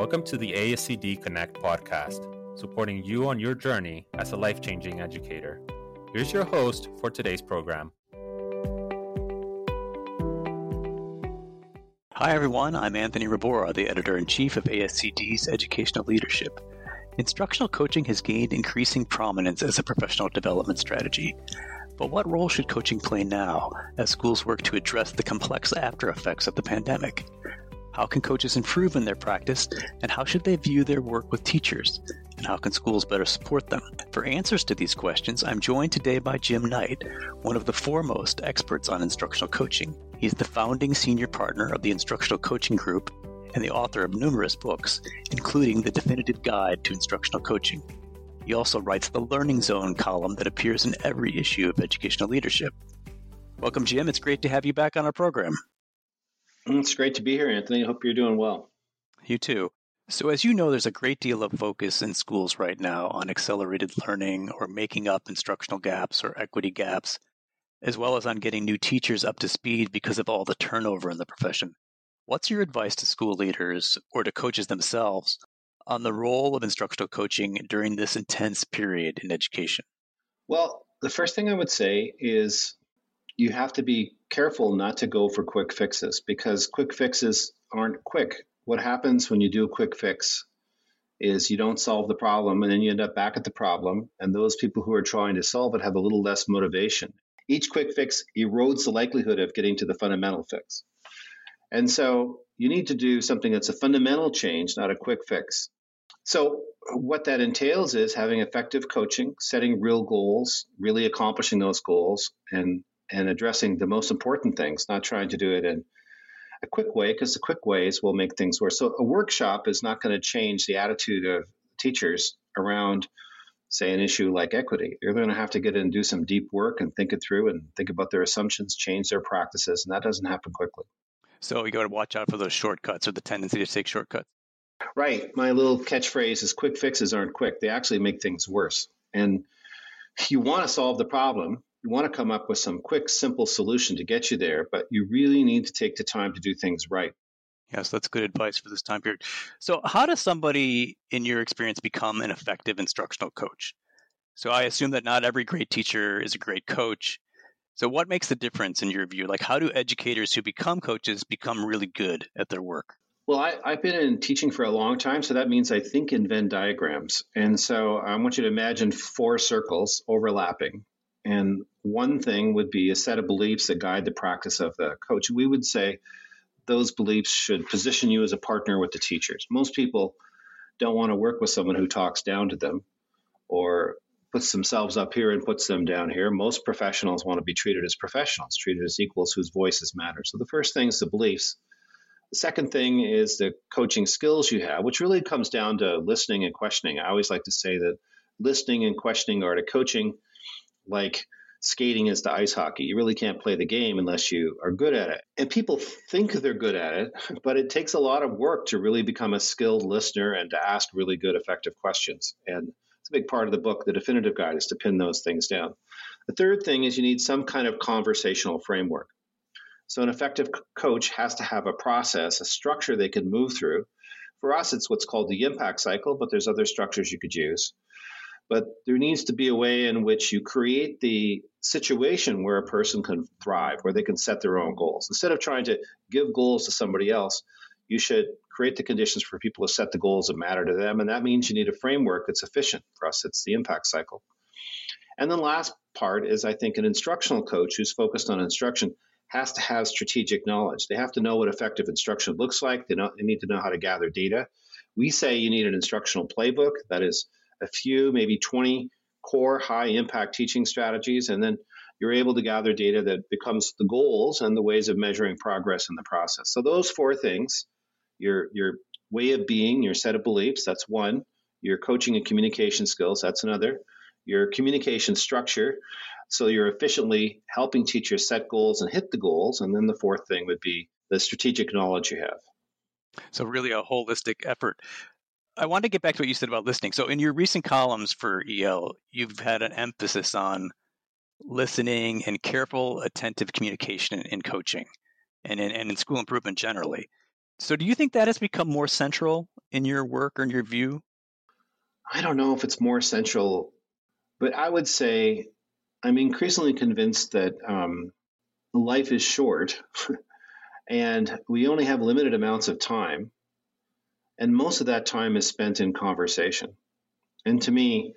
Welcome to the ASCD Connect podcast, supporting you on your journey as a life changing educator. Here's your host for today's program. Hi, everyone. I'm Anthony Rebora, the editor in chief of ASCD's Educational Leadership. Instructional coaching has gained increasing prominence as a professional development strategy. But what role should coaching play now as schools work to address the complex after effects of the pandemic? How can coaches improve in their practice, and how should they view their work with teachers? And how can schools better support them? For answers to these questions, I'm joined today by Jim Knight, one of the foremost experts on instructional coaching. He's the founding senior partner of the Instructional Coaching Group and the author of numerous books, including The Definitive Guide to Instructional Coaching. He also writes the Learning Zone column that appears in every issue of Educational Leadership. Welcome, Jim. It's great to have you back on our program. Mm, it's great to be here, Anthony. I hope you're doing well. You too. So, as you know, there's a great deal of focus in schools right now on accelerated learning or making up instructional gaps or equity gaps, as well as on getting new teachers up to speed because of all the turnover in the profession. What's your advice to school leaders or to coaches themselves on the role of instructional coaching during this intense period in education? Well, the first thing I would say is you have to be careful not to go for quick fixes because quick fixes aren't quick. What happens when you do a quick fix is you don't solve the problem and then you end up back at the problem and those people who are trying to solve it have a little less motivation. Each quick fix erodes the likelihood of getting to the fundamental fix. And so you need to do something that's a fundamental change, not a quick fix. So, what that entails is having effective coaching, setting real goals, really accomplishing those goals, and and addressing the most important things, not trying to do it in a quick way, because the quick ways will make things worse. So a workshop is not going to change the attitude of teachers around, say, an issue like equity. They're going to have to get in and do some deep work and think it through and think about their assumptions, change their practices, and that doesn't happen quickly. So you got to watch out for those shortcuts or the tendency to take shortcuts. Right. My little catchphrase is quick fixes aren't quick. They actually make things worse. And you want to solve the problem, you want to come up with some quick, simple solution to get you there, but you really need to take the time to do things right. Yes, that's good advice for this time period. So, how does somebody, in your experience, become an effective instructional coach? So, I assume that not every great teacher is a great coach. So, what makes the difference in your view? Like, how do educators who become coaches become really good at their work? Well, I, have been in teaching for a long time, so that means I think in Venn diagrams. And so I want you to imagine four circles overlapping. And one thing would be a set of beliefs that guide the practice of the coach. We would say those beliefs should position you as a partner with the teachers. Most people don't want to work with someone who talks down to them or puts themselves up here and puts them down here. Most professionals want to be treated as professionals, treated as equals whose voices matter. So the first thing is the beliefs. The second thing is the coaching skills you have, which really comes down to listening and questioning. I always like to say that listening and questioning are to coaching like skating is to ice hockey. You really can't play the game unless you are good at it. And people think they're good at it, but it takes a lot of work to really become a skilled listener and to ask really good, effective questions. And it's a big part of the book, The Definitive Guide, is to pin those things down. The third thing is you need some kind of conversational framework. So, an effective coach has to have a process, a structure they can move through. For us, it's what's called the impact cycle, but there's other structures you could use but there needs to be a way in which you create the situation where a person can thrive, where they can set their own goals. Instead of trying to give goals to somebody else, you should create the conditions for people to set the goals that matter to them. And that means you need a framework that's efficient. For us, it's the impact cycle. And the last part is, I think, an instructional coach who's focused on instruction has to have strategic knowledge. They have to know what effective instruction looks like. They, know, they need to know how to gather data. We say you need an instructional playbook that is a few, maybe 20 core high impact teaching strategies, and then you're able to gather data that becomes the goals and the ways of measuring progress in the process. So those four things, your your way of being, your set of beliefs, that's one. Your coaching and communication skills, that's another. Your communication structure, so you're efficiently helping teachers set goals and hit the goals. And then the fourth thing would be the strategic knowledge you have. So really a holistic effort. I want to get back to what you said about listening. So, in your recent columns for EL, you've had an emphasis on listening and careful, attentive communication in, coaching and in, and in school improvement generally. So, do you think that has become more central in your work or in your view? I don't know if it's more central, but I would say I'm increasingly convinced that um, life is short and we only have limited amounts of time. And most of that time is spent in conversation. And to me,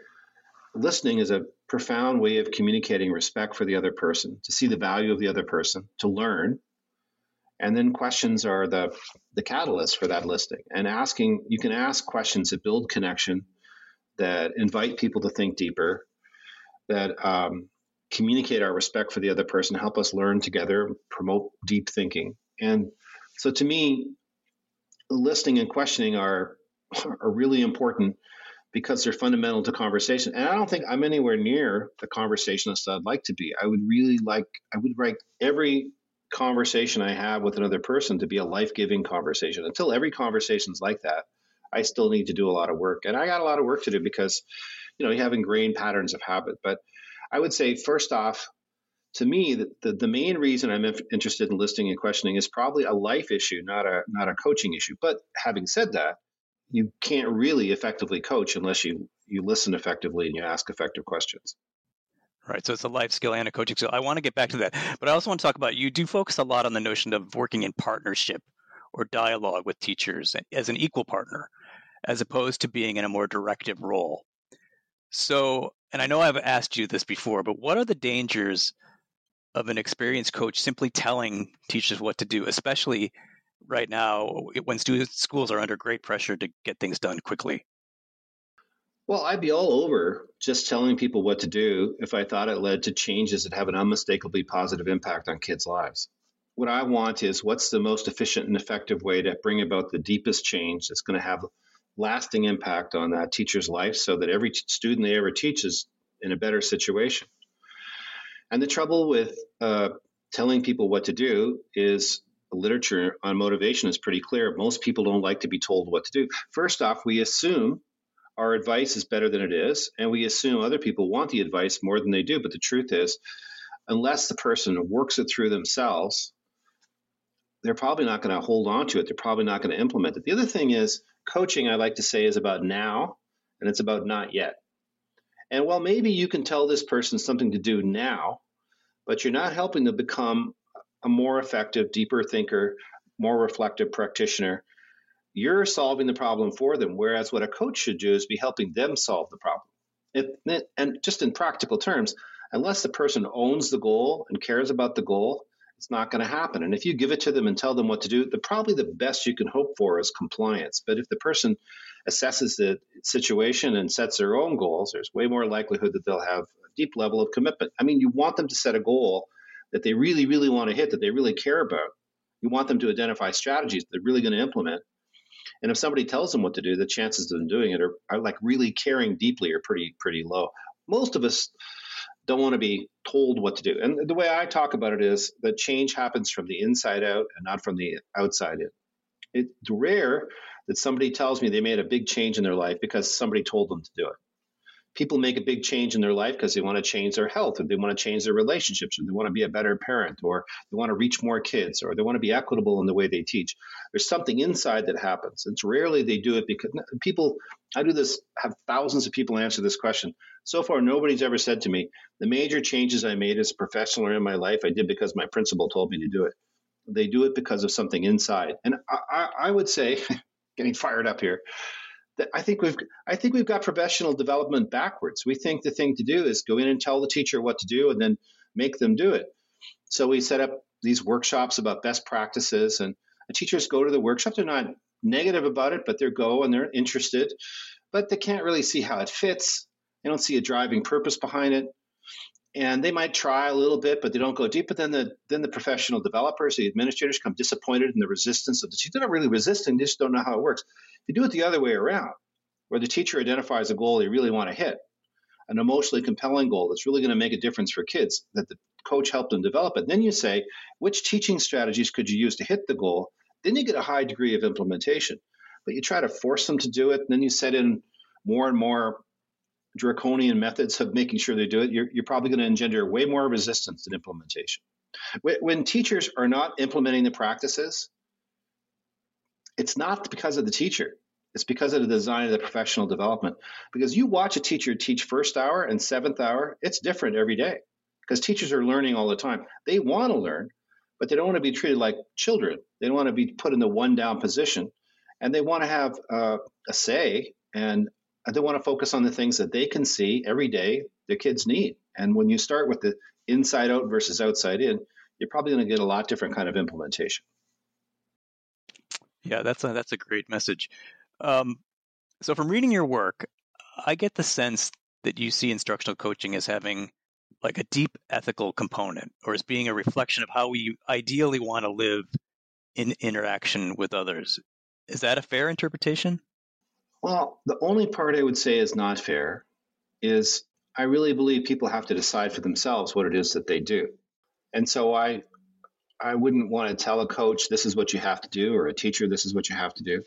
listening is a profound way of communicating respect for the other person, to see the value of the other person, to learn. And then questions are the, the catalyst for that listening. And asking, you can ask questions that build connection, that invite people to think deeper, that um, communicate our respect for the other person, help us learn together, promote deep thinking. And so to me, listening and questioning are are really important because they're fundamental to conversation. And I don't think I'm anywhere near the conversationalist I'd like to be. I would really like I would like every conversation I have with another person to be a life-giving conversation. Until every conversation is like that, I still need to do a lot of work. And I got a lot of work to do because you know, you have ingrained patterns of habit, but I would say, first off, to me, the, the, the main reason I'm interested in listening and questioning is probably a life issue, not a not a coaching issue. But having said that, you can't really effectively coach unless you you listen effectively and you ask effective questions. Right. So it's a life skill and a coaching skill. I want to get back to that. But I also want to talk about you do focus a lot on the notion of working in partnership or dialogue with teachers as an equal partner, as opposed to being in a more directive role. So, and I know I've asked you this before, but what are the dangers of an experienced coach simply telling teachers what to do, especially right now when students, schools are under great pressure to get things done quickly? Well, I'd be all over just telling people what to do if I thought it led to changes that have an unmistakably positive impact on kids' lives. What I want is what's the most efficient and effective way to bring about the deepest change that's going to have lasting impact on that teacher's life so that every student they ever teach is in a better situation. And the trouble with uh, telling people what to do is literature on motivation is pretty clear. Most people don't like to be told what to do. First off, we assume our advice is better than it is, and we assume other people want the advice more than they do. But the truth is, unless the person works it through themselves, they're probably not going to hold on to it. They're probably not going to implement it. The other thing is, coaching, I like to say, is about now and it's about not yet. And while maybe you can tell this person something to do now, but you're not helping them become a more effective, deeper thinker, more reflective practitioner, you're solving the problem for them. Whereas what a coach should do is be helping them solve the problem. And just in practical terms, unless the person owns the goal and cares about the goal, it's not going to happen. And if you give it to them and tell them what to do, the probably the best you can hope for is compliance. But if the person assesses the situation and sets their own goals, there's way more likelihood that they'll have a deep level of commitment. I mean, you want them to set a goal that they really, really want to hit, that they really care about. You want them to identify strategies they're really going to implement. And if somebody tells them what to do, the chances of them doing it are, are like really caring deeply are pretty, pretty low. Most of us don't want to be told what to do. And the way I talk about it is that change happens from the inside out and not from the outside in. It's rare that somebody tells me they made a big change in their life because somebody told them to do it. People make a big change in their life because they want to change their health or they want to change their relationships or they want to be a better parent or they want to reach more kids or they want to be equitable in the way they teach. There's something inside that happens. It's rarely they do it because people, I do this, have thousands of people answer this question. So far, nobody's ever said to me, the major changes I made as a professional or in my life, I did because my principal told me to do it. They do it because of something inside. And I, I would say, getting fired up here, I think we've I think we've got professional development backwards. We think the thing to do is go in and tell the teacher what to do and then make them do it. So we set up these workshops about best practices and teachers go to the workshop. They're not negative about it, but they go and they're interested, but they can't really see how it fits. They don't see a driving purpose behind it. And they might try a little bit, but they don't go deep. But then the then the professional developers, the administrators, come disappointed in the resistance of the teacher. They're not really resisting; they just don't know how it works. If you do it the other way around, where the teacher identifies a goal they really want to hit, an emotionally compelling goal that's really going to make a difference for kids, that the coach helped them develop it. Then you say, which teaching strategies could you use to hit the goal? Then you get a high degree of implementation. But you try to force them to do it, and then you set in more and more draconian methods of making sure they do it, you're, you're probably going to engender way more resistance than implementation. When, teachers are not implementing the practices, it's not because of the teacher. It's because of the design of the professional development. Because you watch a teacher teach first hour and seventh hour, it's different every day. Because teachers are learning all the time. They want to learn, but they don't want to be treated like children. They don't want to be put in the one down position. And they want to have uh, a say and they want to focus on the things that they can see every day the kids need. And when you start with the inside out versus outside in, you're probably going to get a lot different kind of implementation. Yeah, that's a, that's a great message. Um, so, from reading your work, I get the sense that you see instructional coaching as having like a deep ethical component or as being a reflection of how we ideally want to live in interaction with others. Is that a fair interpretation? Well, the only part I would say is not fair is I really believe people have to decide for themselves what it is that they do. And so I I wouldn't want to tell a coach this is what you have to do or a teacher this is what you have to do.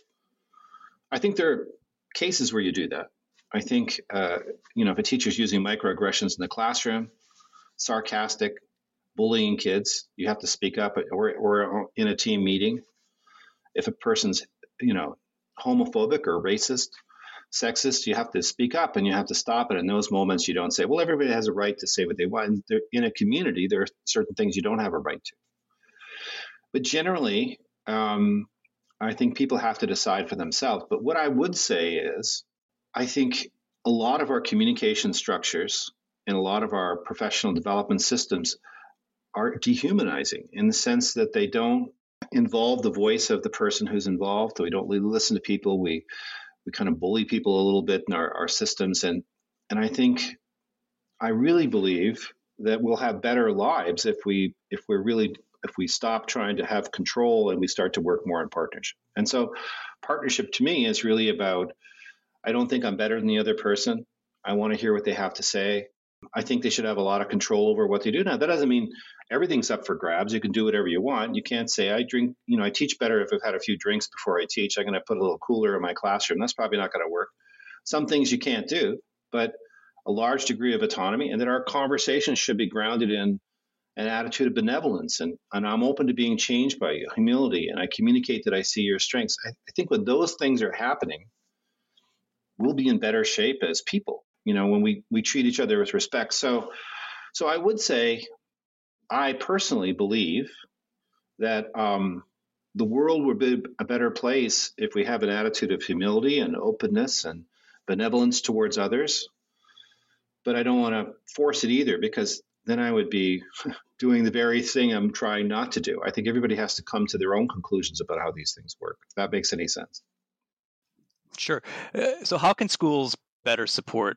I think there are cases where you do that. I think uh, you know if a teacher's using microaggressions in the classroom, sarcastic, bullying kids, you have to speak up, or, or in a team meeting. If a person's you know homophobic or racist, sexist, you have to speak up and you have to stop it. In those moments, you don't say, "Well, everybody has a right to say what they want." In a community, there are certain things you don't have a right to. But generally, um, I think people have to decide for themselves. But what I would say is, I think a lot of our communication structures and a lot of our professional development systems are dehumanizing in the sense that they don't involve the voice of the person who's involved. We don't really listen to people. We we kind of bully people a little bit in our, our systems, and and I think I really believe that we'll have better lives if we if we're really if we stop trying to have control and we start to work more in partnership. And so, partnership to me is really about I don't think I'm better than the other person. I want to hear what they have to say. I think they should have a lot of control over what they do. Now, that doesn't mean everything's up for grabs. You can do whatever you want. You can't say, I drink, you know, I teach better if I've had a few drinks before I teach. I'm going to put a little cooler in my classroom. That's probably not going to work. Some things you can't do, but a large degree of autonomy, and that our conversations should be grounded in an attitude of benevolence and, and I'm open to being changed by you, humility, and I communicate that I see your strengths. I, I think when those things are happening, we'll be in better shape as people, you know, when we, we treat each other with respect. So so I would say I personally believe that um, the world would be a better place if we have an attitude of humility and openness and benevolence towards others. But I don't want to force it either because then I would be doing the very thing I'm trying not to do. I think everybody has to come to their own conclusions about how these things work, if that makes any sense. Sure. Uh, so, how can schools better support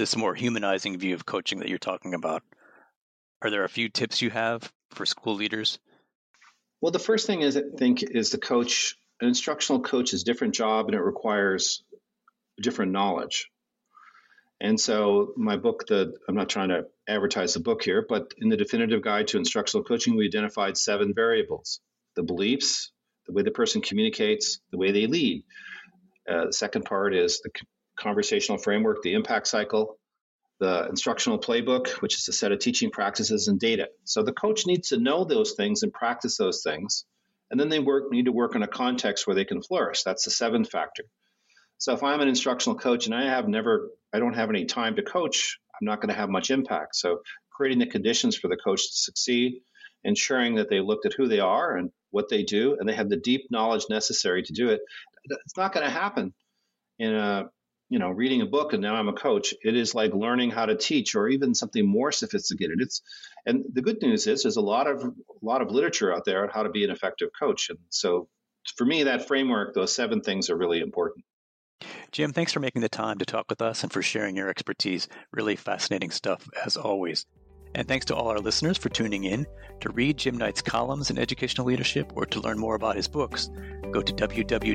this more humanizing view of coaching that you're talking about? Are there a few tips you have for school leaders? Well, the first thing is I think is the coach. An instructional coach is a different job and it requires different knowledge. And so my book, the I'm not trying to advertise the book here, but in the definitive guide to instructional coaching, we identified seven variables: the beliefs, the way the person communicates, the way they lead. Uh, the second part is the conversational framework, the impact cycle, the instructional playbook, which is a set of teaching practices and data. So the coach needs to know those things and practice those things. And then they work need to work in a context where they can flourish. That's the seventh factor. So if I'm an instructional coach and I have never, I don't have any time to coach, I'm not going to have much impact. So creating the conditions for the coach to succeed, ensuring that they looked at who they are and what they do, and they have the deep knowledge necessary to do it. It's not going to happen in a you know reading a book and now i'm a coach it is like learning how to teach or even something more sophisticated it's and the good news is there's a lot of a lot of literature out there on how to be an effective coach and so for me that framework those seven things are really important Jim, thanks for making the time to talk with us and for sharing your expertise. Really fascinating stuff, as always. And thanks to all our listeners for tuning in. To read Jim Knight's columns in educational leadership or to learn more about his books, go to www.ascd.org.